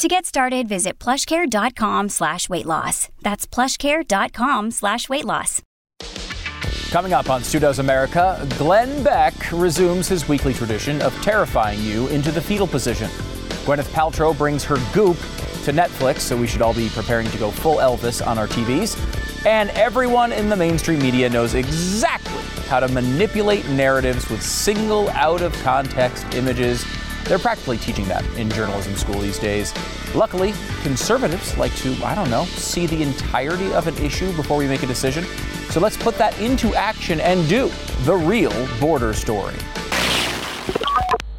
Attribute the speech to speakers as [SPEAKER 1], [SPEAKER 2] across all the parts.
[SPEAKER 1] To get started, visit plushcare.com slash weight loss. That's plushcare.com slash weight loss.
[SPEAKER 2] Coming up on Stu Does America, Glenn Beck resumes his weekly tradition of terrifying you into the fetal position. Gwyneth Paltrow brings her goop to Netflix, so we should all be preparing to go full Elvis on our TVs. And everyone in the mainstream media knows exactly how to manipulate narratives with single out of context images. They're practically teaching that in journalism school these days. Luckily, conservatives like to, I don't know, see the entirety of an issue before we make a decision. So let's put that into action and do the real border story.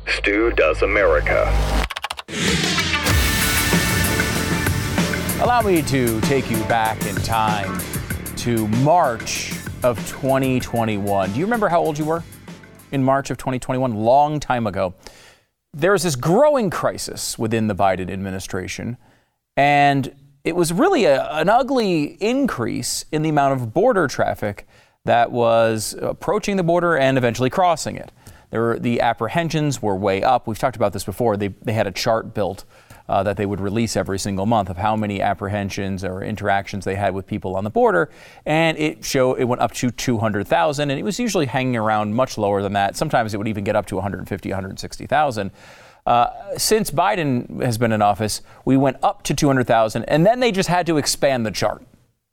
[SPEAKER 3] Stu Does America.
[SPEAKER 2] Allow me to take you back in time to March of 2021. Do you remember how old you were in March of 2021? Long time ago. There was this growing crisis within the Biden administration, and it was really a, an ugly increase in the amount of border traffic that was approaching the border and eventually crossing it. Were, the apprehensions were way up. We've talked about this before. They, they had a chart built uh, that they would release every single month of how many apprehensions or interactions they had with people on the border, and it showed it went up to 200,000, and it was usually hanging around much lower than that. Sometimes it would even get up to 150, 160,000. Uh, since Biden has been in office, we went up to 200,000, and then they just had to expand the chart.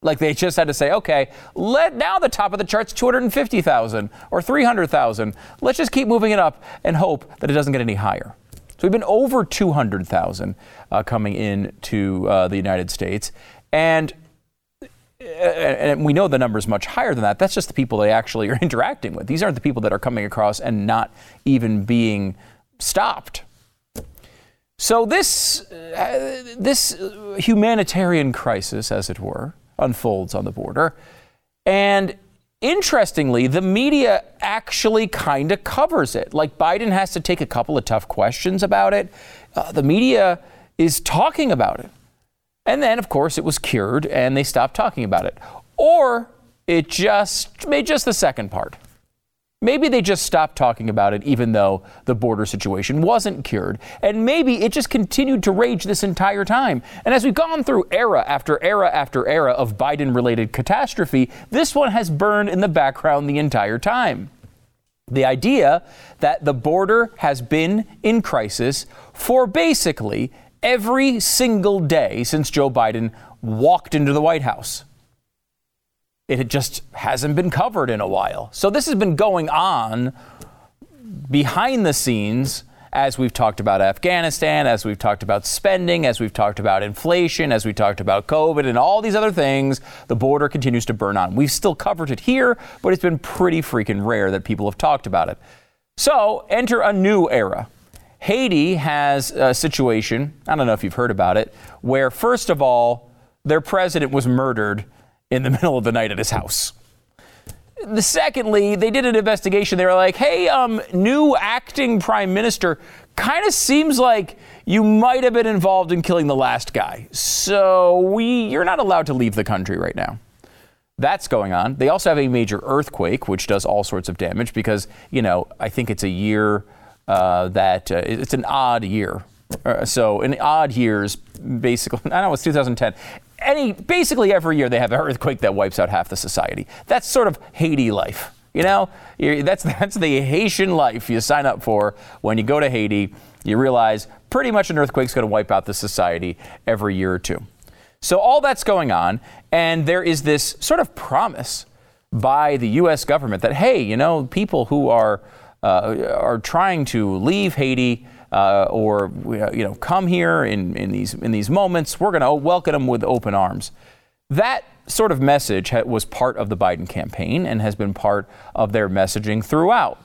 [SPEAKER 2] Like they just had to say, okay, let now the top of the chart's 250,000 or 300,000. Let's just keep moving it up and hope that it doesn't get any higher. So we've been over 200,000 uh, coming into uh, the United States, and and we know the number is much higher than that. That's just the people they actually are interacting with. These aren't the people that are coming across and not even being stopped. So this uh, this humanitarian crisis, as it were, unfolds on the border, and Interestingly, the media actually kind of covers it. Like Biden has to take a couple of tough questions about it. Uh, the media is talking about it. And then, of course, it was cured and they stopped talking about it. Or it just made just the second part. Maybe they just stopped talking about it even though the border situation wasn't cured. And maybe it just continued to rage this entire time. And as we've gone through era after era after era of Biden related catastrophe, this one has burned in the background the entire time. The idea that the border has been in crisis for basically every single day since Joe Biden walked into the White House it just hasn't been covered in a while. So this has been going on behind the scenes as we've talked about Afghanistan, as we've talked about spending, as we've talked about inflation, as we talked about COVID and all these other things, the border continues to burn on. We've still covered it here, but it's been pretty freaking rare that people have talked about it. So enter a new era. Haiti has a situation, I don't know if you've heard about it, where first of all, their president was murdered in the middle of the night at his house. The secondly, they did an investigation. They were like, "Hey, um, new acting prime minister, kind of seems like you might have been involved in killing the last guy. So we, you're not allowed to leave the country right now." That's going on. They also have a major earthquake, which does all sorts of damage because you know I think it's a year uh, that uh, it's an odd year. Uh, so in odd years, basically, I know, it's 2010 any basically every year they have an earthquake that wipes out half the society. That's sort of Haiti life. You know, that's that's the Haitian life you sign up for when you go to Haiti. You realize pretty much an earthquake's going to wipe out the society every year or two. So all that's going on, and there is this sort of promise by the U.S. government that hey, you know, people who are uh, are trying to leave Haiti uh, or you know come here in, in these in these moments. We're going to welcome them with open arms. That sort of message was part of the Biden campaign and has been part of their messaging throughout.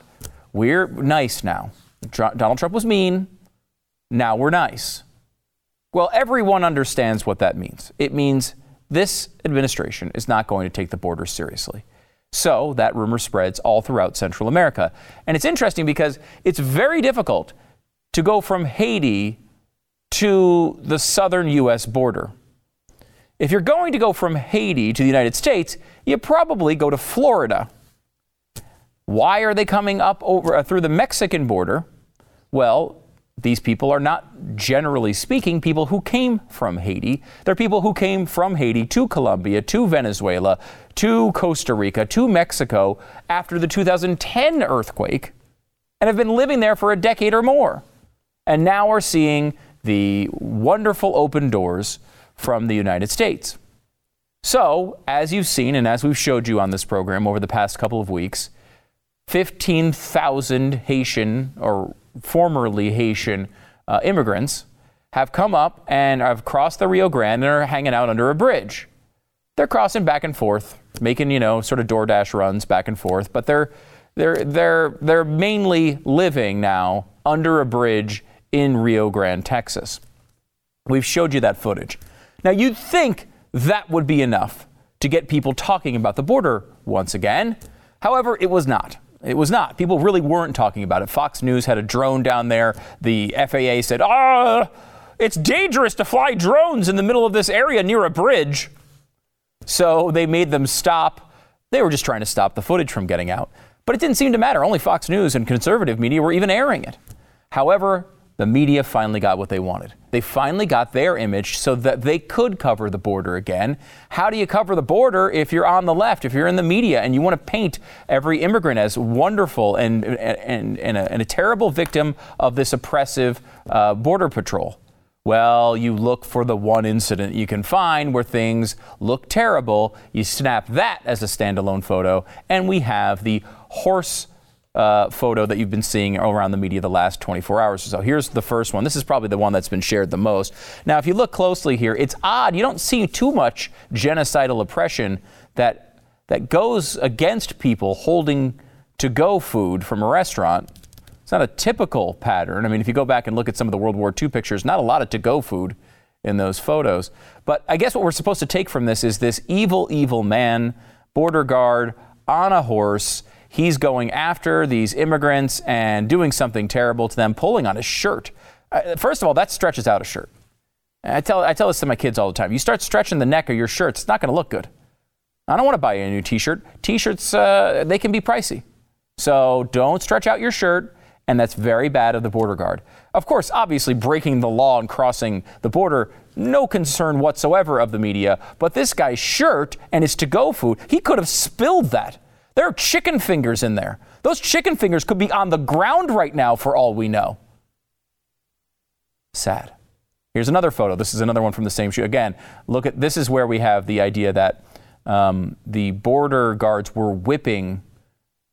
[SPEAKER 2] We're nice now. Donald Trump was mean. Now we're nice. Well, everyone understands what that means. It means this administration is not going to take the border seriously. So that rumor spreads all throughout Central America. And it's interesting because it's very difficult to go from Haiti to the southern U.S. border. If you're going to go from Haiti to the United States, you probably go to Florida. Why are they coming up over uh, through the Mexican border? Well, these people are not generally speaking people who came from Haiti. They're people who came from Haiti to Colombia, to Venezuela, to Costa Rica, to Mexico after the 2010 earthquake and have been living there for a decade or more. And now are seeing the wonderful open doors from the United States. So, as you've seen and as we've showed you on this program over the past couple of weeks, 15,000 Haitian or formerly Haitian uh, immigrants have come up and have crossed the Rio Grande and are hanging out under a bridge. They're crossing back and forth, making, you know, sort of DoorDash runs back and forth, but they're they're they're they're mainly living now under a bridge in Rio Grande, Texas. We've showed you that footage. Now you'd think that would be enough to get people talking about the border once again. However, it was not. It was not. People really weren't talking about it. Fox News had a drone down there. The FAA said, ah, it's dangerous to fly drones in the middle of this area near a bridge. So they made them stop. They were just trying to stop the footage from getting out. But it didn't seem to matter. Only Fox News and conservative media were even airing it. However, the media finally got what they wanted. They finally got their image so that they could cover the border again. How do you cover the border if you're on the left, if you're in the media and you want to paint every immigrant as wonderful and, and, and, a, and a terrible victim of this oppressive uh, border patrol? Well, you look for the one incident you can find where things look terrible. You snap that as a standalone photo, and we have the horse uh, photo that you've been seeing around the media the last 24 hours or so. Here's the first one. This is probably the one that's been shared the most. Now, if you look closely here, it's odd. You don't see too much genocidal oppression that that goes against people holding to go food from a restaurant. It's not a typical pattern. I mean, if you go back and look at some of the World War II pictures, not a lot of to go food in those photos. But I guess what we're supposed to take from this is this evil, evil man, border guard on a horse he's going after these immigrants and doing something terrible to them, pulling on his shirt. Uh, first of all, that stretches out a shirt. I tell, I tell this to my kids all the time. You start stretching the neck of your shirt, it's not going to look good. I don't want to buy you a new t shirt. T shirts, uh, they can be pricey. So don't stretch out your shirt, and that's very bad of the border guard. Of course, obviously, breaking the law and crossing the border, no concern whatsoever of the media. But this guy's shirt and his to go food, he could have spilled that. There are chicken fingers in there. Those chicken fingers could be on the ground right now for all we know. Sad. Here's another photo. This is another one from the same shoot. Again, look at this is where we have the idea that um, the border guards were whipping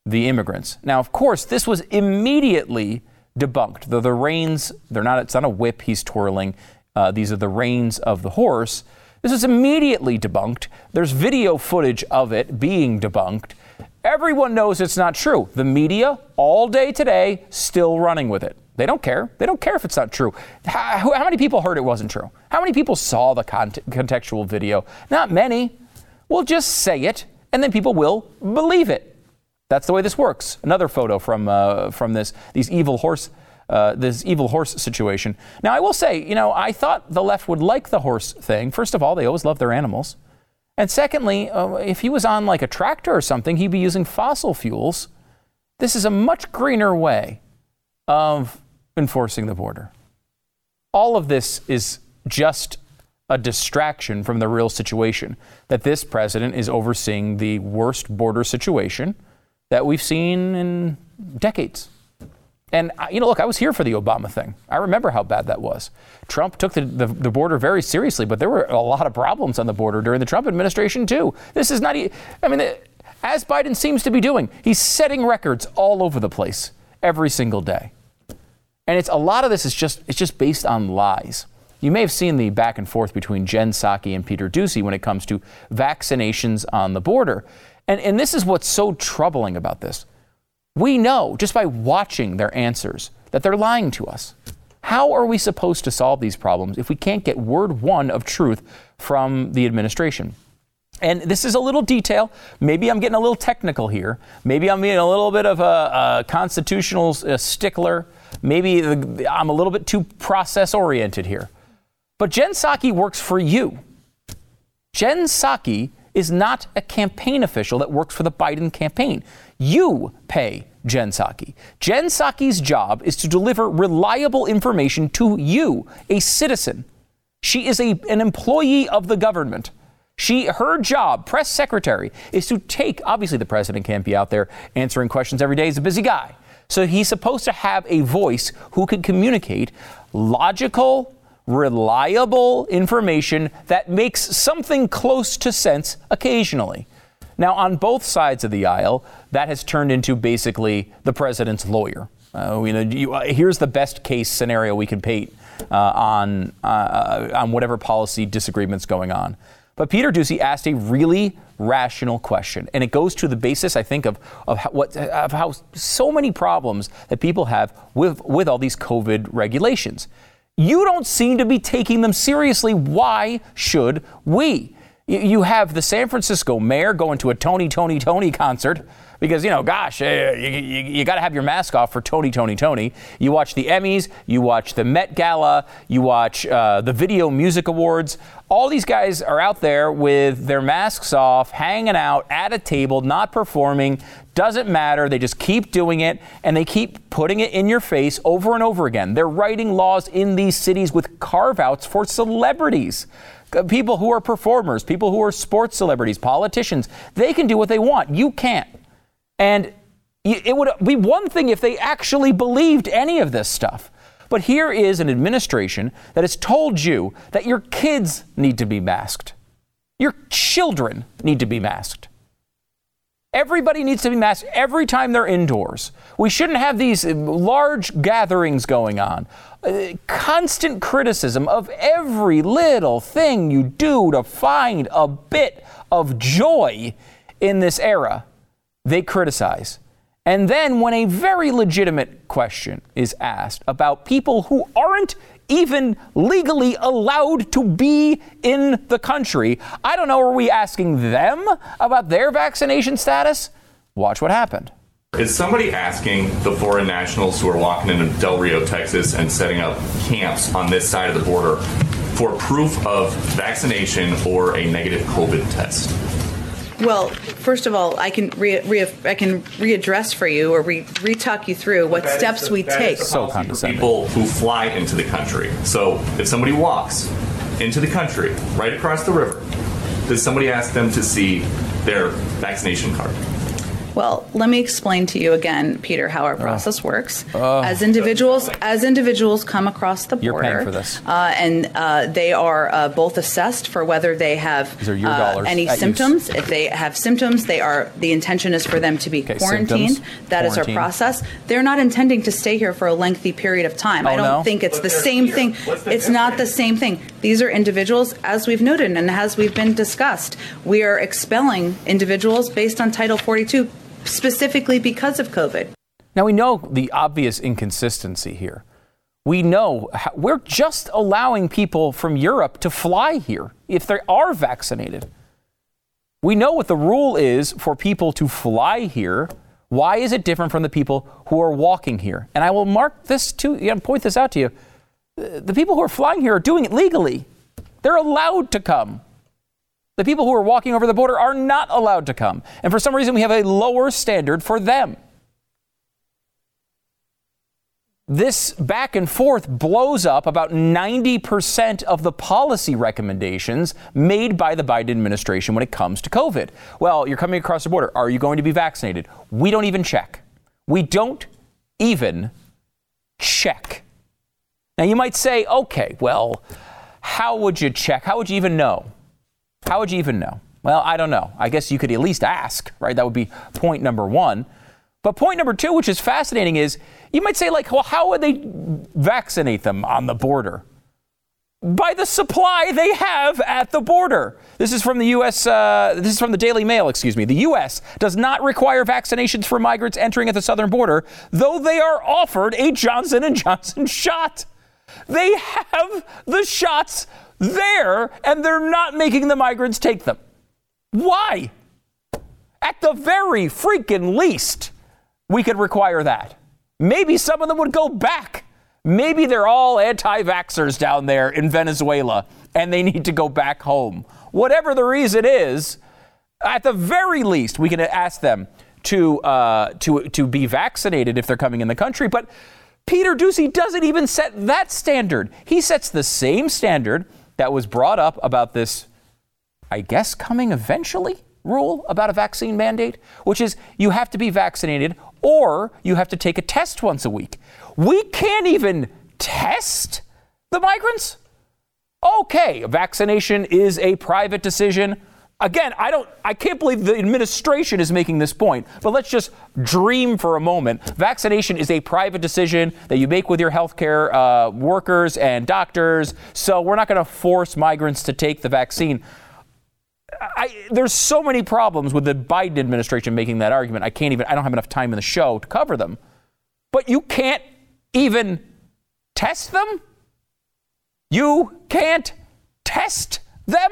[SPEAKER 2] the immigrants. Now, of course, this was immediately debunked. The, the reins, they're not, it's not a whip he's twirling. Uh, these are the reins of the horse. This is immediately debunked. There's video footage of it being debunked. Everyone knows it's not true. The media, all day today, still running with it. They don't care. They don't care if it's not true. How, how many people heard it wasn't true? How many people saw the contextual video? Not many. We'll just say it, and then people will believe it. That's the way this works. Another photo from uh, from this these evil horse uh, this evil horse situation. Now, I will say, you know, I thought the left would like the horse thing. First of all, they always love their animals. And secondly, uh, if he was on like a tractor or something, he'd be using fossil fuels. This is a much greener way of enforcing the border. All of this is just a distraction from the real situation that this president is overseeing the worst border situation that we've seen in decades. And, uh, you know, look, I was here for the Obama thing. I remember how bad that was. Trump took the, the, the, border very seriously, but there were a lot of problems on the border during the Trump administration, too. This is not, I mean, as Biden seems to be doing, he's setting records all over the place every single day. And it's a lot of this is just, it's just based on lies. You may have seen the back and forth between Jen Psaki and Peter Doocy when it comes to vaccinations on the border. And, and this is what's so troubling about this. We know just by watching their answers that they're lying to us. How are we supposed to solve these problems if we can't get word one of truth from the administration. And this is a little detail. Maybe I'm getting a little technical here. Maybe I'm being a little bit of a, a constitutional stickler. Maybe I'm a little bit too process oriented here. But Jen Psaki works for you. Jen Psaki is not a campaign official that works for the Biden campaign. You pay Jen Psaki. Jen Psaki's job is to deliver reliable information to you, a citizen. She is a, an employee of the government. She, her job, press secretary, is to take, obviously, the president can't be out there answering questions every day. He's a busy guy. So he's supposed to have a voice who can communicate logical, reliable information that makes something close to sense occasionally. Now, on both sides of the aisle, that has turned into basically the president's lawyer. Uh, you know, you, uh, here's the best case scenario we can paint uh, on uh, on whatever policy disagreements going on. But Peter Doocy asked a really rational question, and it goes to the basis, I think, of, of, how, what, of how so many problems that people have with, with all these COVID regulations. You don't seem to be taking them seriously. Why should we? You have the San Francisco mayor going to a Tony, Tony, Tony concert because, you know, gosh, eh, you, you, you got to have your mask off for Tony, Tony, Tony. You watch the Emmys, you watch the Met Gala, you watch uh, the Video Music Awards. All these guys are out there with their masks off, hanging out at a table, not performing. Doesn't matter. They just keep doing it and they keep putting it in your face over and over again. They're writing laws in these cities with carve outs for celebrities Uh, people who are performers, people who are sports celebrities, politicians, they can do what they want. You can't. And it would be one thing if they actually believed any of this stuff. But here is an administration that has told you that your kids need to be masked. Your children need to be masked. Everybody needs to be masked every time they're indoors. We shouldn't have these large gatherings going on. Uh, constant criticism of every little thing you do to find a bit of joy in this era they criticize. And then, when a very legitimate question is asked about people who aren't even legally allowed to be in the country, I don't know, are we asking them about their vaccination status? Watch what happened.
[SPEAKER 3] Is somebody asking the foreign nationals who are walking into Del Rio, Texas, and setting up camps on this side of the border for proof of vaccination or a negative COVID test?
[SPEAKER 4] Well, first of all, I can re, re, I can readdress for you or re talk you through what
[SPEAKER 3] That
[SPEAKER 4] steps
[SPEAKER 3] the-
[SPEAKER 4] we
[SPEAKER 3] that
[SPEAKER 4] take.
[SPEAKER 3] is the
[SPEAKER 2] So
[SPEAKER 3] policy for
[SPEAKER 2] condescending.
[SPEAKER 3] People who fly into the country. So if somebody walks into the country right across the river, does somebody ask them to see their vaccination card?
[SPEAKER 4] Well, let me explain to you again, Peter, how our process works. as individuals, as individuals come across the border,
[SPEAKER 2] You're
[SPEAKER 4] border,
[SPEAKER 2] paying for this.
[SPEAKER 4] Uh, and uh, they are uh, both assessed for whether they have
[SPEAKER 2] These are your
[SPEAKER 4] uh, any
[SPEAKER 2] at use.
[SPEAKER 4] symptoms. If they have symptoms, they are the intention is for them to be
[SPEAKER 2] Okay,
[SPEAKER 4] quarantined.
[SPEAKER 2] symptoms,
[SPEAKER 4] That is our process. They're not intending to stay here for a lengthy period of time. I
[SPEAKER 2] Oh,
[SPEAKER 4] don't
[SPEAKER 2] no?
[SPEAKER 4] think it's
[SPEAKER 3] But
[SPEAKER 4] the same
[SPEAKER 3] here.
[SPEAKER 4] thing.
[SPEAKER 3] The
[SPEAKER 4] It's not the same thing. These are individuals, as we've noted and as we've been discussed. We are expelling individuals based on Title 42 specifically because of COVID.
[SPEAKER 2] Now we know the obvious inconsistency here. We know how, we're just allowing people from Europe to fly here if they are vaccinated. We know what the rule is for people to fly here. Why is it different from the people who are walking here? And I will mark this to you point this out to you. The people who are flying here are doing it legally. They're allowed to come. The people who are walking over the border are not allowed to come. And for some reason, we have a lower standard for them. This back and forth blows up about 90% of the policy recommendations made by the Biden administration when it comes to COVID. Well, you're coming across the border. Are you going to be vaccinated? We don't even check. We don't even check. Now, you might say, okay, well, how would you check? How would you even know? How would you even know? Well, I don't know. I guess you could at least ask, right? That would be point number one. But point number two, which is fascinating, is you might say, like, well, how would they vaccinate them on the border? By the supply they have at the border. This is from the U.S. Uh, this is from the Daily Mail. Excuse me. The U.S. does not require vaccinations for migrants entering at the southern border, though they are offered a Johnson and Johnson shot. They have the shots there and they're not making the migrants take them. Why? At the very freaking least, we could require that. Maybe some of them would go back. Maybe they're all anti vaxxers down there in Venezuela and they need to go back home. Whatever the reason is, at the very least, we can ask them to, uh, to, to be vaccinated if they're coming in the country. But Peter Doocy doesn't even set that standard. He sets the same standard that was brought up about this, I guess, coming eventually rule about a vaccine mandate, which is you have to be vaccinated or you have to take a test once a week. We can't even test the migrants? Okay, vaccination is a private decision. Again, I don't I can't believe the administration is making this point, but let's just dream for a moment. Vaccination is a private decision that you make with your healthcare uh, workers and doctors, so we're not going to force migrants to take the vaccine. I, there's so many problems with the Biden administration making that argument. I can't even, I don't have enough time in the show to cover them. But you can't even test them? You can't test them?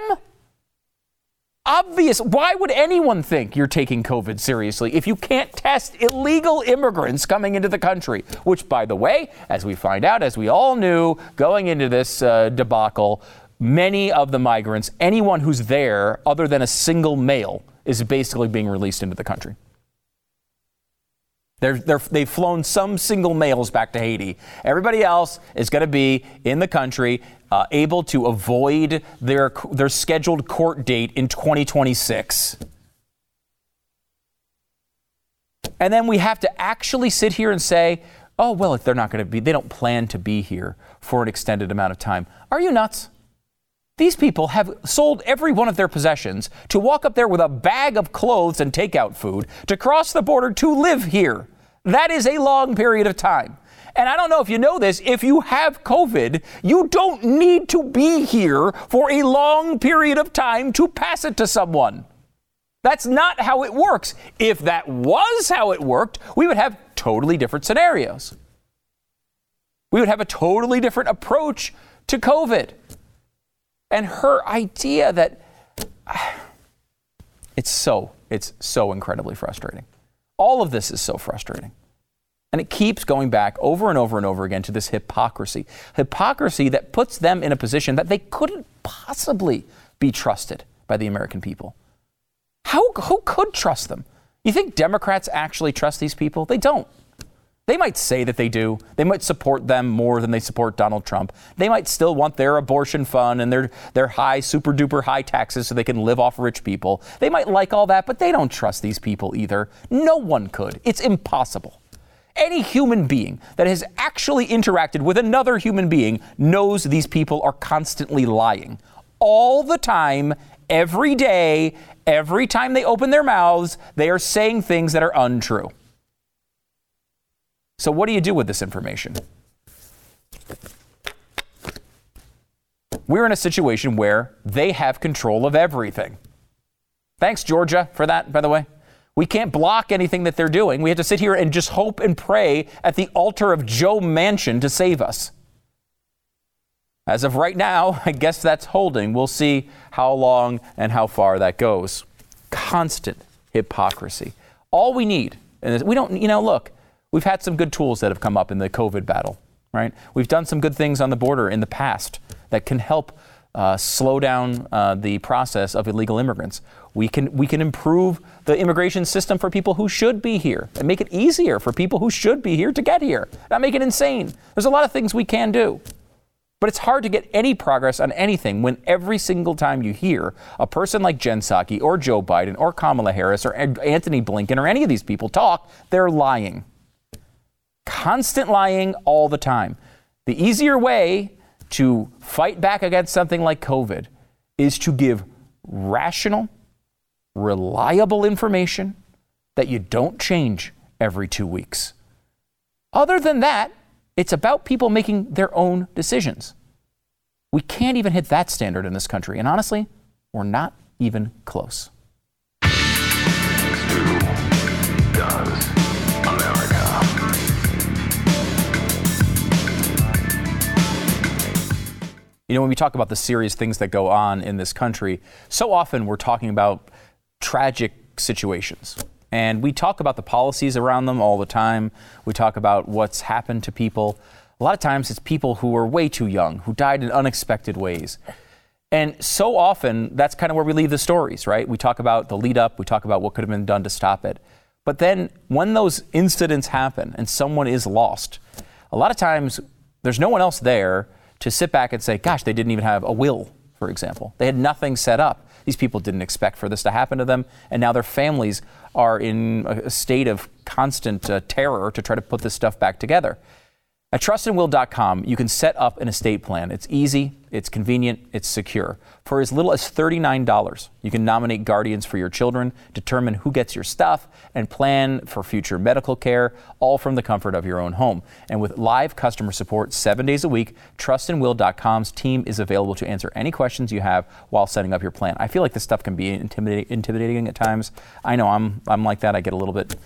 [SPEAKER 2] Obvious. Why would anyone think you're taking COVID seriously if you can't test illegal immigrants coming into the country? Which, by the way, as we find out, as we all knew going into this uh, debacle, many of the migrants, anyone who's there other than a single male, is basically being released into the country. They have flown some single males back to Haiti. Everybody else is going to be in the country, uh, able to avoid their, their scheduled court date in 2026. And then we have to actually sit here and say, oh, well, if they're not going to be, they don't plan to be here for an extended amount of time. Are you nuts? These people have sold every one of their possessions to walk up there with a bag of clothes and takeout food to cross the border to live here. That is a long period of time. And I don't know if you know this, if you have COVID, you don't need to be here for a long period of time to pass it to someone. That's not how it works. If that was how it worked, we would have totally different scenarios. We would have a totally different approach to COVID. And her idea that it's so, it's so incredibly frustrating. All of this is so frustrating. And it keeps going back over and over and over again to this hypocrisy. Hypocrisy that puts them in a position that they couldn't possibly be trusted by the American people. How, who could trust them? You think Democrats actually trust these people? They don't. They might say that they do. They might support them more than they support Donald Trump. They might still want their abortion fund and their, their high, super duper high taxes so they can live off rich people. They might like all that, but they don't trust these people either. No one could. It's impossible. Any human being that has actually interacted with another human being knows these people are constantly lying. All the time, every day, every time they open their mouths, they are saying things that are untrue. So, what do you do with this information? We're in a situation where they have control of everything. Thanks, Georgia, for that, by the way. We can't block anything that they're doing. We have to sit here and just hope and pray at the altar of Joe Manchin to save us. As of right now, I guess that's holding. We'll see how long and how far that goes. Constant hypocrisy. All we need, and we don't, you know, look, We've had some good tools that have come up in the COVID battle, right? We've done some good things on the border in the past that can help uh, slow down uh, the process of illegal immigrants. We can, we can improve the immigration system for people who should be here and make it easier for people who should be here to get here, not make it insane. There's a lot of things we can do. But it's hard to get any progress on anything when every single time you hear a person like Jen Psaki or Joe Biden or Kamala Harris or Antony Blinken or any of these people talk, they're lying constant lying all the time. The easier way to fight back against something like COVID is to give rational, reliable information that you don't change every two weeks. Other than that, it's about people making their own decisions. We can't even hit that standard in this country. And honestly, we're not even close. You know, when we talk about the serious things that go on in this country, so often we're talking about tragic situations. And we talk about the policies around them all the time. We talk about what's happened to people. A lot of times it's people who were way too young, who died in unexpected ways. And so often that's kind of where we leave the stories, right? We talk about the lead up, we talk about what could have been done to stop it. But then when those incidents happen and someone is lost, a lot of times there's no one else there to sit back and say, gosh, they didn't even have a will, for example. They had nothing set up. These people didn't expect for this to happen to them, and now their families are in a state of constant uh, terror to try to put this stuff back together. At trustandwill.com, you can set up an estate plan. It's easy, it's convenient, it's secure. For as little as $39, you can nominate guardians for your children, determine who gets your stuff, and plan for future medical care, all from the comfort of your own home. And with live customer support seven days a week, trustandwill.com's team is available to answer any questions you have while setting up your plan. I feel like this stuff can be intimidating, intimidating at times. I know I'm, I'm like that. I get a little bit,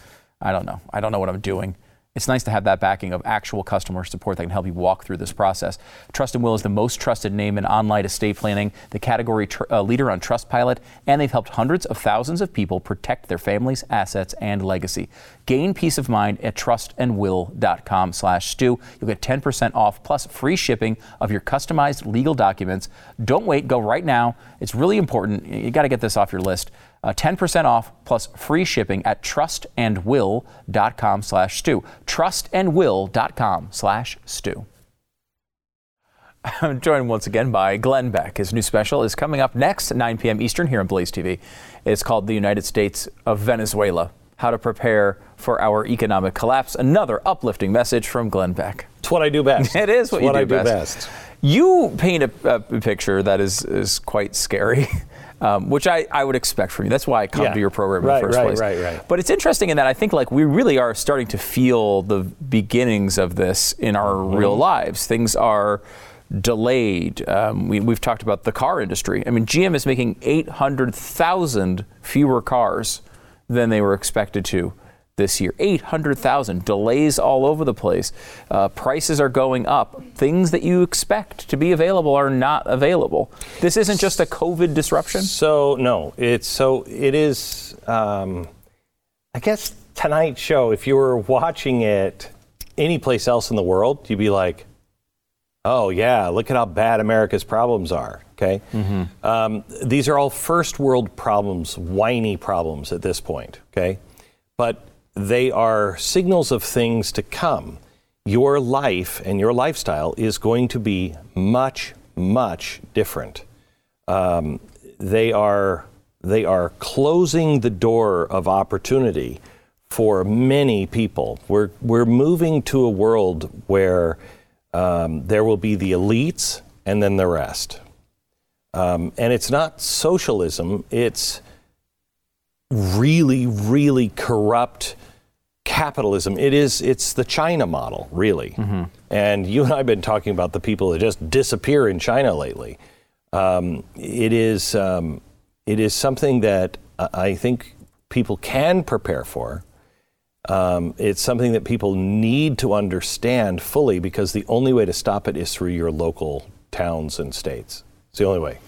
[SPEAKER 2] I don't know. I don't know what I'm doing it's nice to have that backing of actual customer support that can help you walk through this process. Trust and Will is the most trusted name in online estate planning, the category tr- uh, leader on Trustpilot, and they've helped hundreds of thousands of people protect their families, assets, and legacy. Gain peace of mind at trustandwill.com slash stu. You'll get 10% off plus free shipping of your customized legal documents. Don't wait. Go right now. It's really important. You got to get this off your list uh, 10% off plus free shipping at trustandwill.com slash stu. Trustandwill.com slash stu. I'm joined once again by Glenn Beck. His new special is coming up next 9 p.m. Eastern here on Blaze TV. It's called The United States of Venezuela How to Prepare for Our Economic Collapse. Another uplifting message from Glenn Beck.
[SPEAKER 5] It's what I do best.
[SPEAKER 2] It is what,
[SPEAKER 5] what
[SPEAKER 2] you do,
[SPEAKER 5] I
[SPEAKER 2] best.
[SPEAKER 5] do best.
[SPEAKER 2] You paint a, a picture that is, is quite scary. um, which I, I would expect from you. That's why I come
[SPEAKER 5] Yeah.
[SPEAKER 2] to your program in
[SPEAKER 5] Right,
[SPEAKER 2] the first
[SPEAKER 5] right,
[SPEAKER 2] place.
[SPEAKER 5] right, right.
[SPEAKER 2] But it's interesting in that I think like we really are starting to feel the beginnings of this in our
[SPEAKER 5] Mm-hmm.
[SPEAKER 2] real lives. Things are delayed. Um, we, we've talked about the car industry. I mean, GM is making 800,000 fewer cars than they were expected to this year. 800,000 delays all over the place. Uh, prices are going up. Things that you expect to be available are not available. This isn't just a COVID disruption.
[SPEAKER 5] So no, it's so it is. Um, I guess tonight's show. If you were watching it any place else in the world, you'd be like, "Oh yeah, look at how bad America's problems are." Okay, um, these are all first world problems, whiny problems at this point. Okay, but they are signals of things to come. Your life and your lifestyle is going to be much, much different um, they are they are closing the door of opportunity for many people. We're we're moving to a world where um, there will be the elites and then the rest. Um, and it's not socialism. It's really, really corrupt capitalism. It is. It's the China model, really. And you and I have been talking about the people that just disappear in China lately. Um, it is. Um, it is something that I I think people can prepare for. Um, it's something that people need to understand fully because the only way to stop it is through your local towns and states. It's the only way.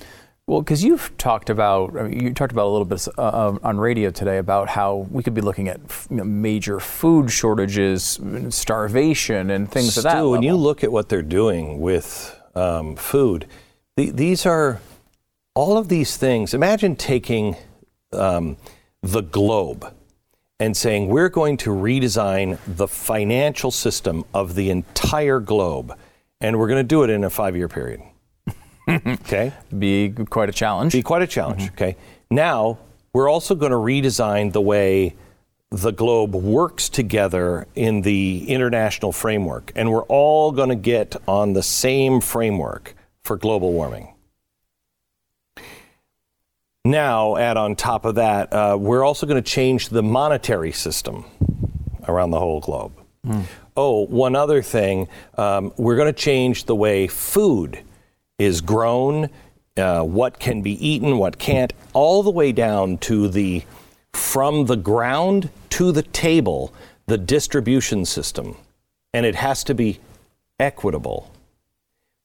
[SPEAKER 2] Well, because you've talked about, I mean, you talked about a little bit uh, on radio today about how we could be looking at you know, major food shortages, starvation, and things of that.
[SPEAKER 5] Stu, when you look at what they're doing with um, food, the, these are all of these things. Imagine taking um, the globe and saying, we're going to redesign the financial system of the entire globe, and we're going to do it in a five year period. okay?
[SPEAKER 2] be quite a challenge.
[SPEAKER 5] be quite a challenge. Okay. Now we're also going to redesign the way the globe works together in the international framework, and we're all going to get on the same framework for global warming. Now, add on top of that, uh, we're also going to change the monetary system around the whole globe. Oh, one other thing, um, we're going to change the way food is grown, uh, what can be eaten, what can't, all the way down to the from the ground to the table, the distribution system. And it has to be equitable.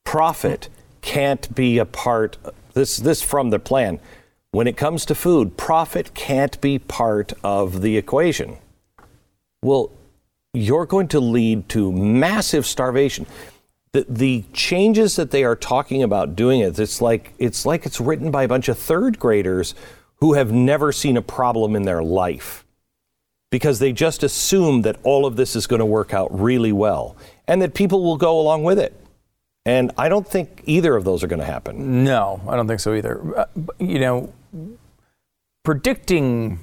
[SPEAKER 5] Profit can't be a part this this from the plan. When it comes to food, profit can't be part of the equation. Well, you're going to lead to massive starvation. The, the changes that they are talking about doing it, it's like it's like it's written by a bunch of third graders who have never seen a problem in their life because they just assume that all of this is going to work out really well and that people will go along with it. And I don't think either of those are going to happen.
[SPEAKER 2] No, I don't think so either. Uh, you know, predicting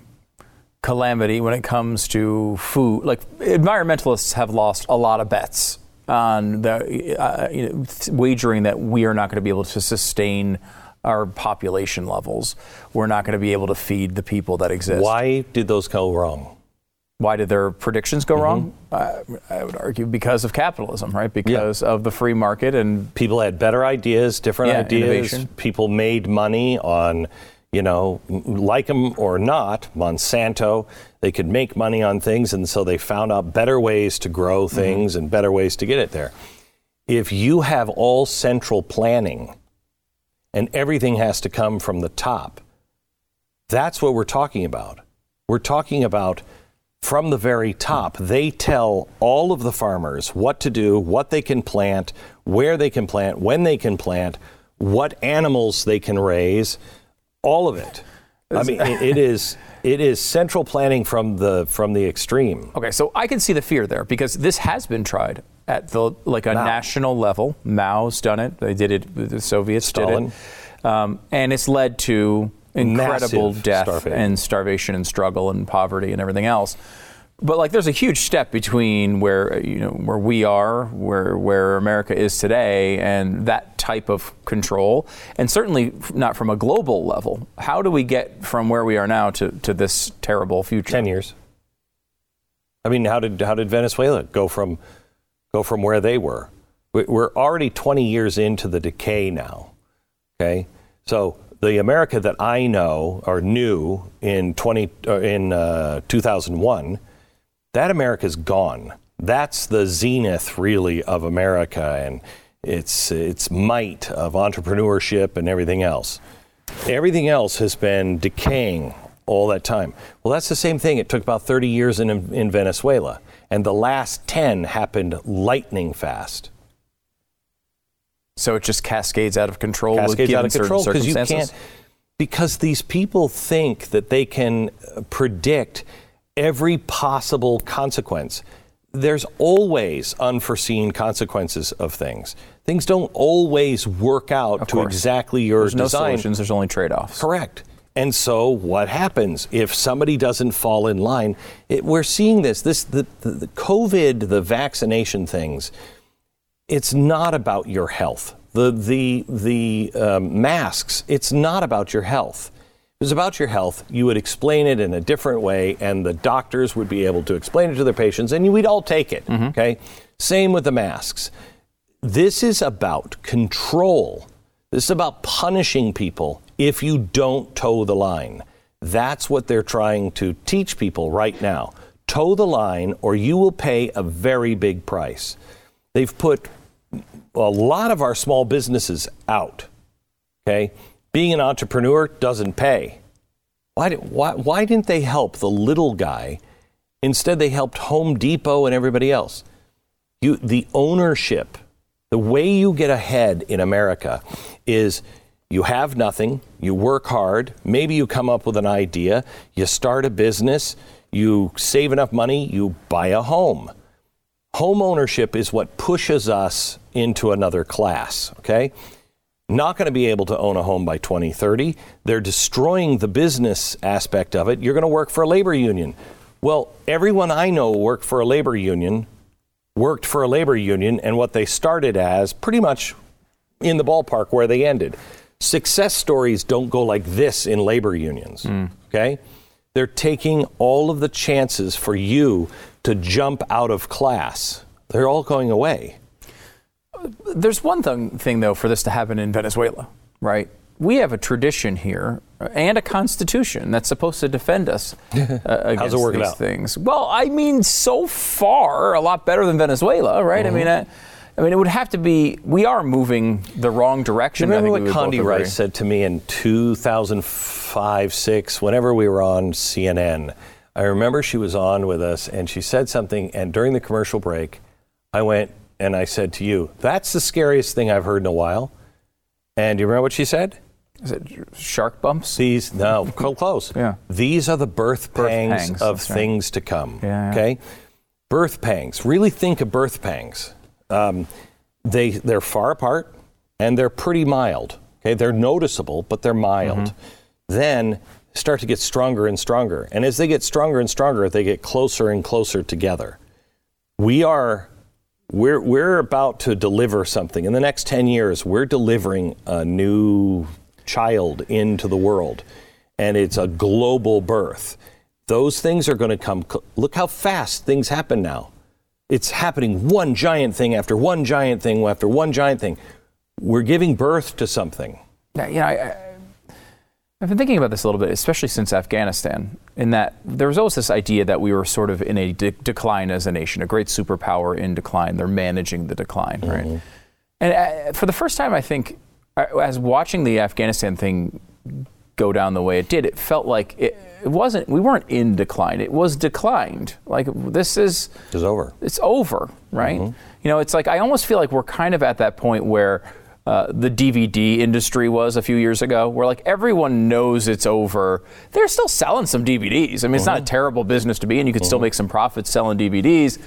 [SPEAKER 2] calamity when it comes to food, like environmentalists have lost a lot of bets on the uh, you know, wagering that we are not going to be able to sustain our population levels. We're not going to be able to feed the people that exist.
[SPEAKER 5] Why did those go wrong?
[SPEAKER 2] Why did their predictions go mm-hmm. wrong? Uh, I would argue because of capitalism, right? Because yeah. of the free market and
[SPEAKER 5] people had better ideas, different yeah, ideas. Innovation. People made money on, you know, like them or not, Monsanto. They could make money on things, and so they found out better ways to grow mm-hmm. things mm-hmm. and better ways to get it there. If you have all central planning, and everything has to come from the top, that's what we're talking about. We're talking about from the very top, they tell all of the farmers what to do, what they can plant, where they can plant, when they can plant, what animals they can raise, all of it. I mean, it, it is it is central planning from the from the extreme.
[SPEAKER 2] Okay, so I can see the fear there because this has been tried at the like a Mao. national level. Mao's done it. They did it. The Soviets Stalin. did it, um, and it's led to incredible Massive death starvation. and starvation and struggle and poverty and everything else. But like, there's a huge step between where you know where we are, where where America is today, and that type of control, and certainly not from a global level. How do we get from where we are now to, to this terrible future?
[SPEAKER 5] Ten years. I mean, how did how did Venezuela go from go from where they were? We're already 20 years into the decay now. Okay, so the America that I know or knew in 20 uh, in uh, 2001, that America's gone. That's the zenith, really, of America and its its might of entrepreneurship and everything else. Everything else has been decaying all that time. Well, that's the same thing. It took about 30 years in, in Venezuela, and the last 10 happened lightning fast.
[SPEAKER 2] So it just cascades out of control.
[SPEAKER 5] Cascades out of control because you can't. Because these people think that they can uh, predict every possible consequence. There's always unforeseen consequences of things. Things don't always work out of to course. exactly your
[SPEAKER 2] there's
[SPEAKER 5] design.
[SPEAKER 2] No solutions. There's only trade-offs.
[SPEAKER 5] Correct. And so, what happens if somebody doesn't fall in line? It, we're seeing this. This the, the, the COVID, the vaccination things it's not about your health. The, the, the um, masks, it's not about your health. It was about your health, you would explain it in a different way, and the doctors would be able to explain it to their patients, and we'd all take it. Mm-hmm. Okay? Same with the masks. This is about control. This is about punishing people if you don't toe the line. That's what they're trying to teach people right now. Toe the line, or you will pay a very big price. They've put a lot of our small businesses out. Okay? Being an entrepreneur doesn't pay. Why, did, why, why didn't they help the little guy? Instead, they helped Home Depot and everybody else. You, the ownership, the way you get ahead in America is you have nothing, you work hard, maybe you come up with an idea, you start a business, you save enough money, you buy a home. Home ownership is what pushes us into another class, okay? Not going to be able to own a home by 2030. They're destroying the business aspect of it. You're going to work for a labor union. Well, everyone I know worked for a labor union, worked for a labor union, and what they started as pretty much in the ballpark where they ended. Success stories don't go like this in labor unions, mm. okay? They're taking all of the chances for you to jump out of class. They're all going away.
[SPEAKER 2] There's one thing, thing though, for this to happen in Venezuela, right? We have a tradition here and a constitution that's supposed to defend us uh, against these out? things. Well, I mean, so far, a lot better than Venezuela, right? Mm-hmm. I mean, uh, I mean, it would have to be. We are moving the wrong direction.
[SPEAKER 5] Remember
[SPEAKER 2] I
[SPEAKER 5] what Condi. Rice said to me in 2005, six, whenever we were on CNN. I remember she was on with us and she said something, and during the commercial break, I went and I said to you, "That's the scariest thing I've heard in a while." And do you remember what she said?
[SPEAKER 2] Is it shark bumps?
[SPEAKER 5] These no, close.
[SPEAKER 2] Yeah.
[SPEAKER 5] These are the birth
[SPEAKER 2] Birth
[SPEAKER 5] pangs,
[SPEAKER 2] pangs,
[SPEAKER 5] of
[SPEAKER 2] that's right.
[SPEAKER 5] things to come.
[SPEAKER 2] Yeah, yeah.
[SPEAKER 5] Okay, birth pangs. Really think of birth pangs. Um, they they're far apart and they're pretty mild. Okay, they're noticeable, but they're mild.
[SPEAKER 2] Mm-hmm.
[SPEAKER 5] Then start to get stronger and stronger, and as they get stronger and stronger, they get closer and closer together. We are we're we're about to deliver something. In the next 10 years we're delivering a new child into the world and it's a global birth. Those things are going to come look how fast things happen now. It's happening one giant thing after one giant thing after one giant thing. We're giving birth to something.
[SPEAKER 2] You know, I, I've been thinking about this a little bit, especially since Afghanistan, in that there was always this idea that we were sort of in a de- decline as a nation, a great superpower in decline. They're managing the decline, right? And uh, for the first time, I think, uh, as watching the Afghanistan thing go down the way it did, it felt like it, it wasn't. We weren't in decline; it was declined. Like this is
[SPEAKER 5] is over
[SPEAKER 2] it's over, right? You know, it's like I almost feel like we're kind of at that point where uh, the DVD industry was a few years ago, where like everyone knows it's over. They're still selling some DVDs. I mean, it's not a terrible business to be in. You could still make some profits selling DVDs,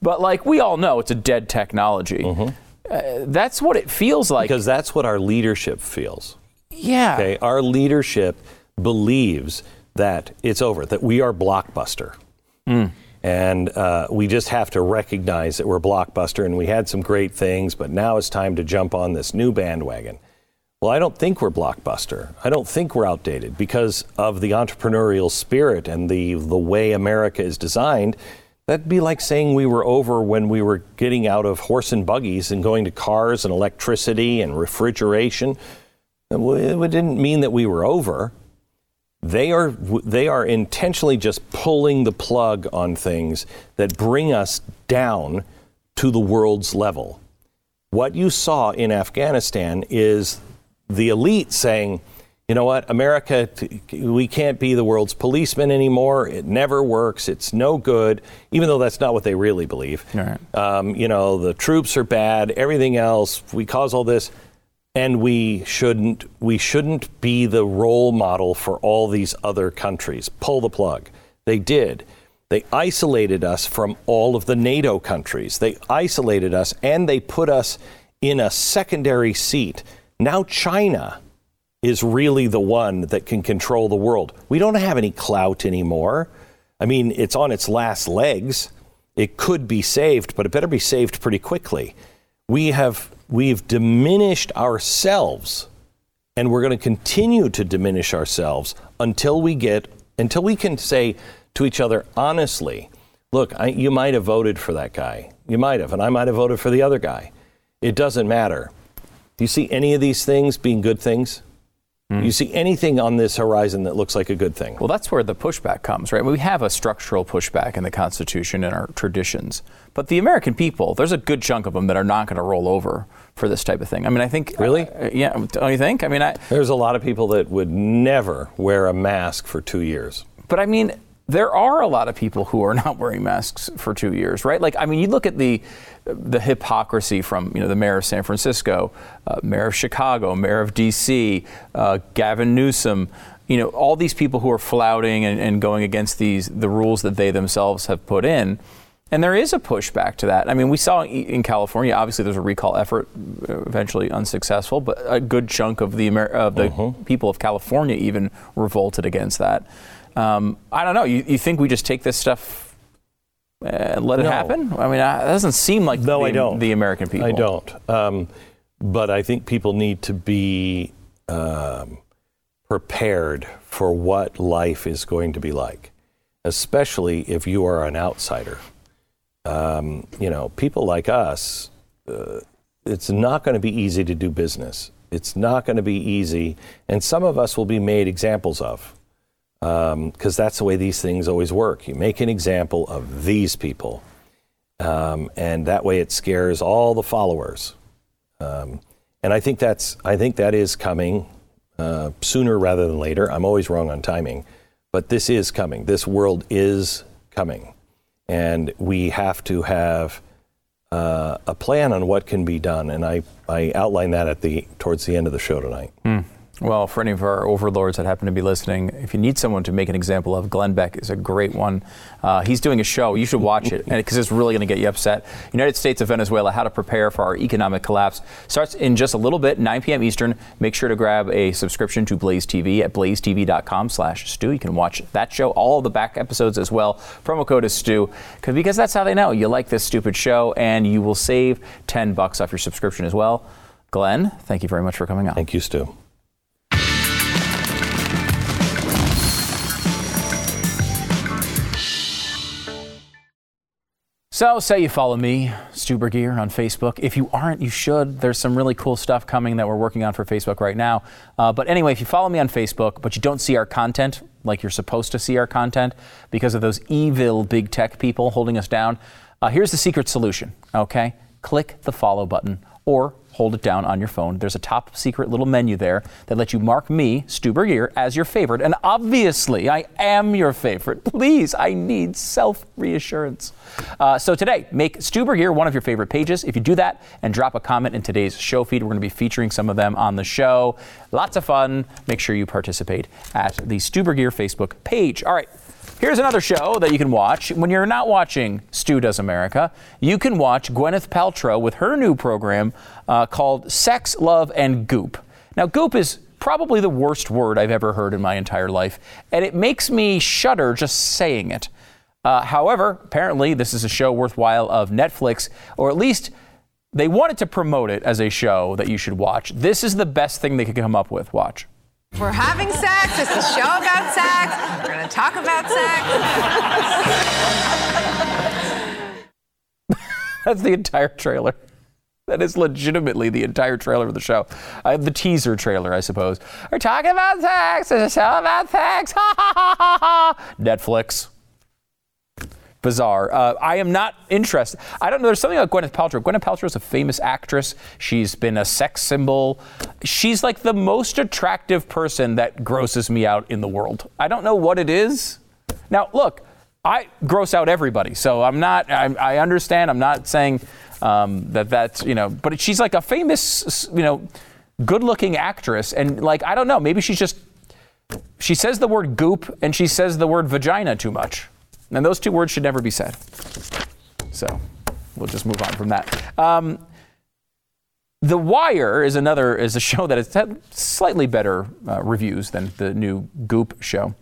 [SPEAKER 2] but like we all know, it's a dead technology. Uh, that's what it feels like.
[SPEAKER 5] because that's what our leadership feels
[SPEAKER 2] yeah,
[SPEAKER 5] Okay, our leadership believes that it's over, that we are blockbuster. And uh, we just have to recognize that we're blockbuster and we had some great things, but now it's time to jump on this new bandwagon. Well, I don't think we're blockbuster. I don't think we're outdated because of the entrepreneurial spirit and the, the way America is designed. That'd be like saying we were over when we were getting out of horse and buggies and going to cars and electricity and refrigeration. It didn't mean that we were over. They are they are intentionally just pulling the plug on things that bring us down to the world's level. What you saw in Afghanistan is the elite saying, you know what, America, we can't be the world's policeman anymore. It never works. It's no good, even though that's not what they really believe.
[SPEAKER 2] Right.
[SPEAKER 5] Um, you know, the troops are bad. Everything else, we cause all this and we shouldn't we shouldn't be the role model for all these other countries. Pull the plug. They did. They isolated us from all of the NATO countries. They isolated us and they put us in a secondary seat. Now China is really the one that can control the world. We don't have any clout anymore. I mean it's on its last legs. It could be saved but it better be saved pretty quickly. We have we've diminished ourselves and we're going to continue to diminish ourselves until we get until we can say to each other honestly look I, you might have voted for that guy. You might have and i might have voted for the other guy. It doesn't matter. Do you see any of these things being good things? Do you see anything on this horizon that looks like a good thing?
[SPEAKER 2] Well, that's where the pushback comes, right? We have a structural pushback in the Constitution and our traditions. But the American people, there's a good chunk of them that are not going to roll over for this type of thing. I mean, I think.
[SPEAKER 5] Really?
[SPEAKER 2] uh, yeah. Don't you think? I mean, I.
[SPEAKER 5] there's a lot of people that would never wear a mask for two years
[SPEAKER 2] But I mean, there are a lot of people who are not wearing masks for two years, right? Like, I mean, you look at the the hypocrisy from you know the mayor of San Francisco, uh, mayor of Chicago, mayor of D.C., uh, Gavin Newsom. You know, all these people who are flouting and, and going against these the rules that they themselves have put in. And there is a pushback to that. I mean, we saw in California. Obviously, there's a recall effort, uh, eventually unsuccessful, but a good chunk of the Amer- of the people of California even revolted against that. Um, I don't know. You, you think we just take this stuff and let it
[SPEAKER 5] No.
[SPEAKER 2] happen? I mean, I, that doesn't seem like
[SPEAKER 5] No,
[SPEAKER 2] the,
[SPEAKER 5] I don't.
[SPEAKER 2] the American people.
[SPEAKER 5] I don't. Um, but I think people need to be um, prepared for what life is going to be like, especially if you are an outsider. Um, you know, people like us, uh, it's not going to be easy to do business. It's not going to be easy, and some of us will be made examples of because that's the way these things always work. You make an example of these people, um, and that way it scares all the followers. Um, and I think that's I think that is coming uh, sooner rather than later. I'm always wrong on timing, but this is coming. This world is coming, and we have to have uh, a plan on what can be done. And I I outline that at the towards the end of the show tonight.
[SPEAKER 2] Mm. Well, for any of our overlords that happen to be listening, if you need someone to make an example of, Glenn Beck is a great one. Uh, he's doing a show. You should watch it because it's really going to get you upset. United States of Venezuela: How to Prepare for Our Economic Collapse starts in just a little bit, 9 p.m. Eastern. Make sure to grab a subscription to Blaze TV at blazetv.com slash Stu. You can watch that show, all the back episodes as well. Promo code is Stu because that's how they know you like this stupid show, and you will save 10 bucks off your subscription as well. Glenn, thank you very much for coming on.
[SPEAKER 5] Thank you, Stu.
[SPEAKER 2] So, say you follow me, Stu Burguiere, on Facebook. If you aren't, you should. There's some really cool stuff coming that we're working on for Facebook right now. Uh, but anyway, if you follow me on Facebook, but you don't see our content like you're supposed to see our content because of those evil big tech people holding us down, uh, here's the secret solution, okay? Click the follow button or hold it down on your phone. There's a top secret little menu there that lets you mark me, Stu Burguiere, as your favorite. And obviously, I am your favorite. Please, I need self reassurance. Uh, so today, make Stu Burguiere one of your favorite pages. If you do that and drop a comment in today's show feed, we're going to be featuring some of them on the show. Lots of fun. Make sure you participate at the Stu Burguiere Facebook page. All right. Here's another show that you can watch. When you're not watching Stu Does America, you can watch Gwyneth Paltrow with her new program uh, called Sex, Love, and Goop. Now, Goop is probably the worst word I've ever heard in my entire life, and it makes me shudder just saying it. Uh, however, apparently, this is a show worthwhile of Netflix, or at least they wanted to promote it as a show that you should watch. This is the best thing they could come up with. Watch.
[SPEAKER 6] We're having sex. It's a show about sex. We're going to talk about sex.
[SPEAKER 2] That's the entire trailer. That is legitimately the entire trailer of the show. Uh, the teaser trailer, I suppose. We're talking about sex. It's a show about sex. Ha ha ha ha ha. Netflix bizarre. Uh, I am not interested. I don't know. There's something about Gwyneth Paltrow. Gwyneth Paltrow is a famous actress. She's been a sex symbol. She's like the most attractive person that grosses me out in the world. I don't know what it is. Now, look, I gross out everybody, so I'm not. I, I understand. I'm not saying um, that that's you know. But she's like a famous you know, good-looking actress, and like I don't know. Maybe she's just. She says the word goop and she says the word vagina too much. And those two words should never be said. So we'll just move on from that. Um, the Wire is another is a show that has had slightly better uh, reviews than the new Goop show.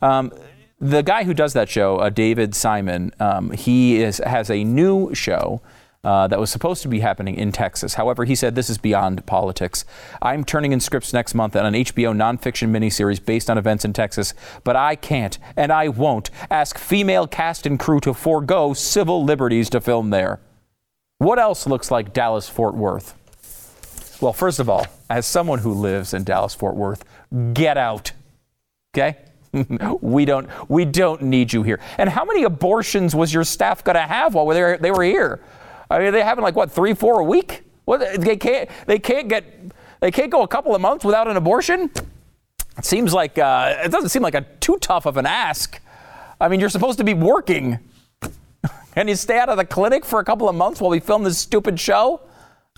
[SPEAKER 2] Um, the guy who does that show, uh, David Simon, um, he is, has a new show uh, that was supposed to be happening in Texas. However, he said this is beyond politics. I'm turning in scripts next month on an HBO nonfiction miniseries based on events in Texas, but I can't and I won't ask female cast and crew to forego civil liberties to film there. What else looks like Dallas Fort Worth? Well, first of all, as someone who lives in Dallas Fort Worth, get out. Okay? we don't we don't need you here. And how many abortions was your staff going to have while they were, they were here? I mean, they having like what three, four a week? What they can't they can't get they can't go a couple of months without an abortion. It seems like uh, it doesn't seem like a too tough of an ask. I mean, you're supposed to be working. Can you stay out of the clinic for a couple of months while we film this stupid show?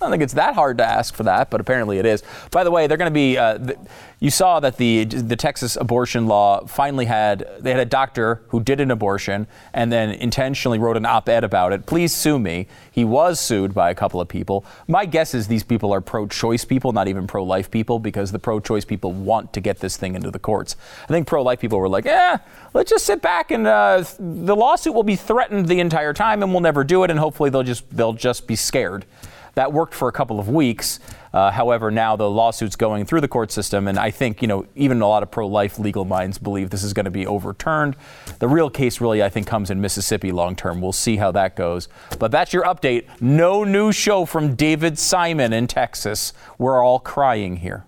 [SPEAKER 2] I don't think it's that hard to ask for that, but apparently it is. By the way, they're going to be. Uh, th- you saw that the the Texas abortion law finally had they had a doctor who did an abortion and then intentionally wrote an op-ed about it. Please sue me. He was sued by a couple of people. My guess is these people are pro-choice people, not even pro-life people, because the pro-choice people want to get this thing into the courts. I think pro-life people were like, "Yeah, let's just sit back and uh, the lawsuit will be threatened the entire time, and we'll never do it, and hopefully they'll just they'll just be scared." That worked for a couple of weeks. Uh, however, now the lawsuit's going through the court system, and I think you know even a lot of pro-life legal minds believe this is going to be overturned. The real case, really, I think, comes in Mississippi long term. We'll see how that goes. But that's your update. No new show from David Simon in Texas. We're all crying here.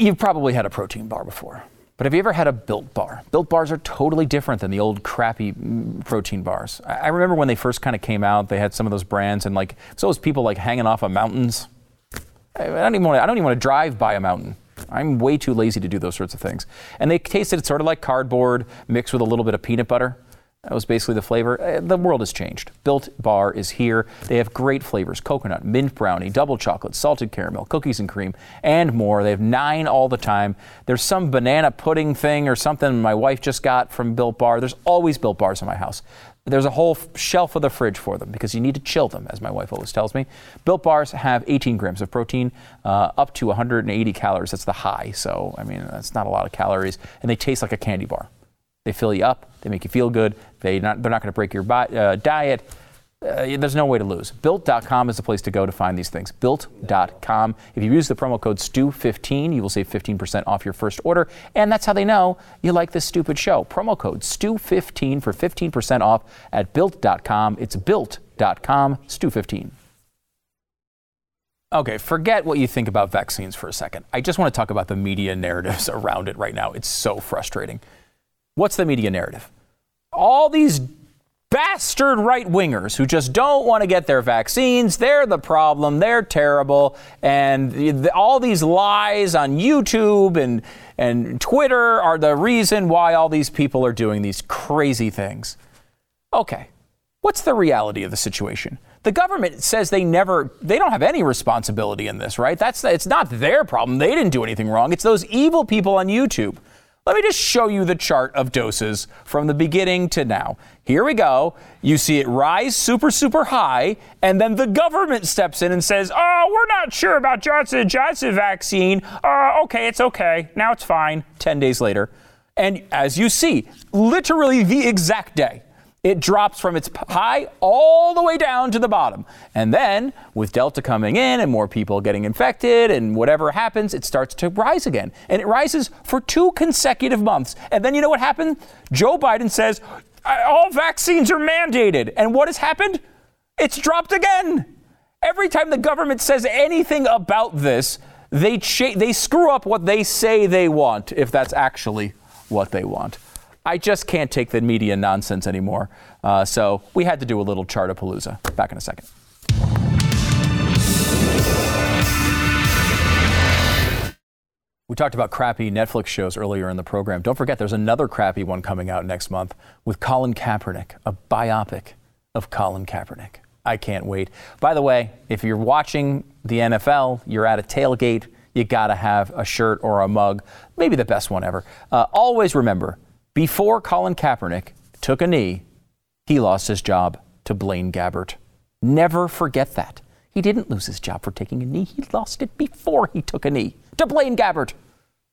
[SPEAKER 2] You've probably had a protein bar before. But have you ever had a built bar? Built bars are totally different than the old crappy mm, protein bars. I remember when they first kind of came out, they had some of those brands and like so was people like hanging off of mountains. I don't even want to, I don't even want to drive by a mountain. I'm way too lazy to do those sorts of things. And they tasted sort of like cardboard mixed with a little bit of peanut butter. That was basically the flavor. Uh, The world has changed. Built Bar is here. They have great flavors coconut, mint brownie, double chocolate, salted caramel, cookies and cream, and more. They have nine all the time. There's some banana pudding thing or something my wife just got from Built Bar. There's always Built Bars in my house. There's a whole shelf of the fridge for them because you need to chill them, as my wife always tells me. Built Bars have 18 grams of protein, uh, up to 180 calories. That's the high. So, I mean, that's not a lot of calories. And they taste like a candy bar. They fill you up. They make you feel good. They not, they're not going to break your uh, diet. Uh, there's no way to lose. Built.com is the place to go to find these things. Built.com. If you use the promo code STU15, you will save 15% off your first order. And that's how they know you like this stupid show. Promo code STU15 for 15% off at Built.com. It's Built.com, STU15. Okay, forget what you think about vaccines for a second. I just want to talk about the media narratives around it right now. It's so frustrating. What's the media narrative? All these bastard right wingers who just don't want to get their vaccines, they're the problem, they're terrible, and the- all these lies on YouTube and, and Twitter are the reason why all these people are doing these crazy things. Okay, what's the reality of the situation? The government says they never, they don't have any responsibility in this, right? That's it's not their problem. They didn't do anything wrong. It's those evil people on YouTube. Let me just show you the chart of doses from the beginning to now. Here we go. You see it rise super, super high, and then the government steps in and says, "Oh, we're not sure about Johnson Johnson vaccine. Uh, okay, it's okay. Now it's fine." Ten days later, and as you see, literally the exact day, it drops from its high all the way down to the bottom. And then, with Delta coming in and more people getting infected and whatever happens, it starts to rise again. And it rises for two consecutive months. And then you know what happened? Joe Biden says, "Uh, all vaccines are mandated. And what has happened? It's dropped again. Every time the government says anything about this, they, cha- they screw up what they say they want, if that's actually what they want. I just can't take the media nonsense anymore. Uh, so we had to do a little Chartapalooza. Back in a second. We talked about crappy Netflix shows earlier in the program. Don't forget, there's another crappy one coming out next month with Colin Kaepernick, a biopic of Colin Kaepernick. I can't wait. By the way, if you're watching the NFL, you're at a tailgate, you gotta have a shirt or a mug, maybe the best one ever. Uh, always remember, before Colin Kaepernick took a knee, he lost his job to Blaine Gabbert. Never forget that. He didn't lose his job for taking a knee. He lost it before he took a knee to Blaine Gabbert.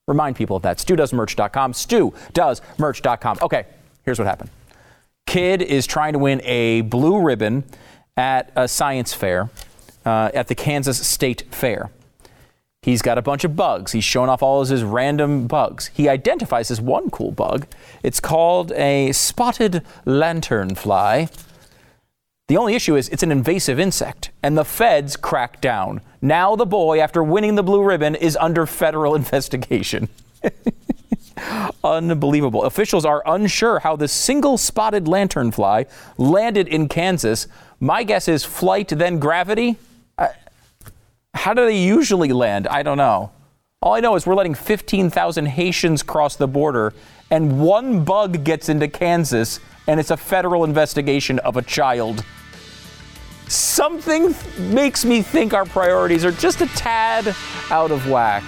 [SPEAKER 2] Remind people of that. StuDoesMerch.com. StuDoesMerch.com. Okay, here's what happened. Kid is trying to win a blue ribbon at a science fair uh, at the Kansas State Fair. He's got a bunch of bugs. He's showing off all of his random bugs. He identifies as one cool bug. It's called a spotted lanternfly. The only issue is it's an invasive insect, and the feds crack down. Now the boy, after winning the blue ribbon, is under federal investigation. Unbelievable. Officials are unsure how the single spotted lanternfly landed in Kansas. My guess is flight, then gravity. How do they usually land? I don't know. All I know is we're letting 15,000 Haitians cross the border, and one bug gets into Kansas, and it's a federal investigation of a child. Something makes me think our priorities are just a tad out of whack.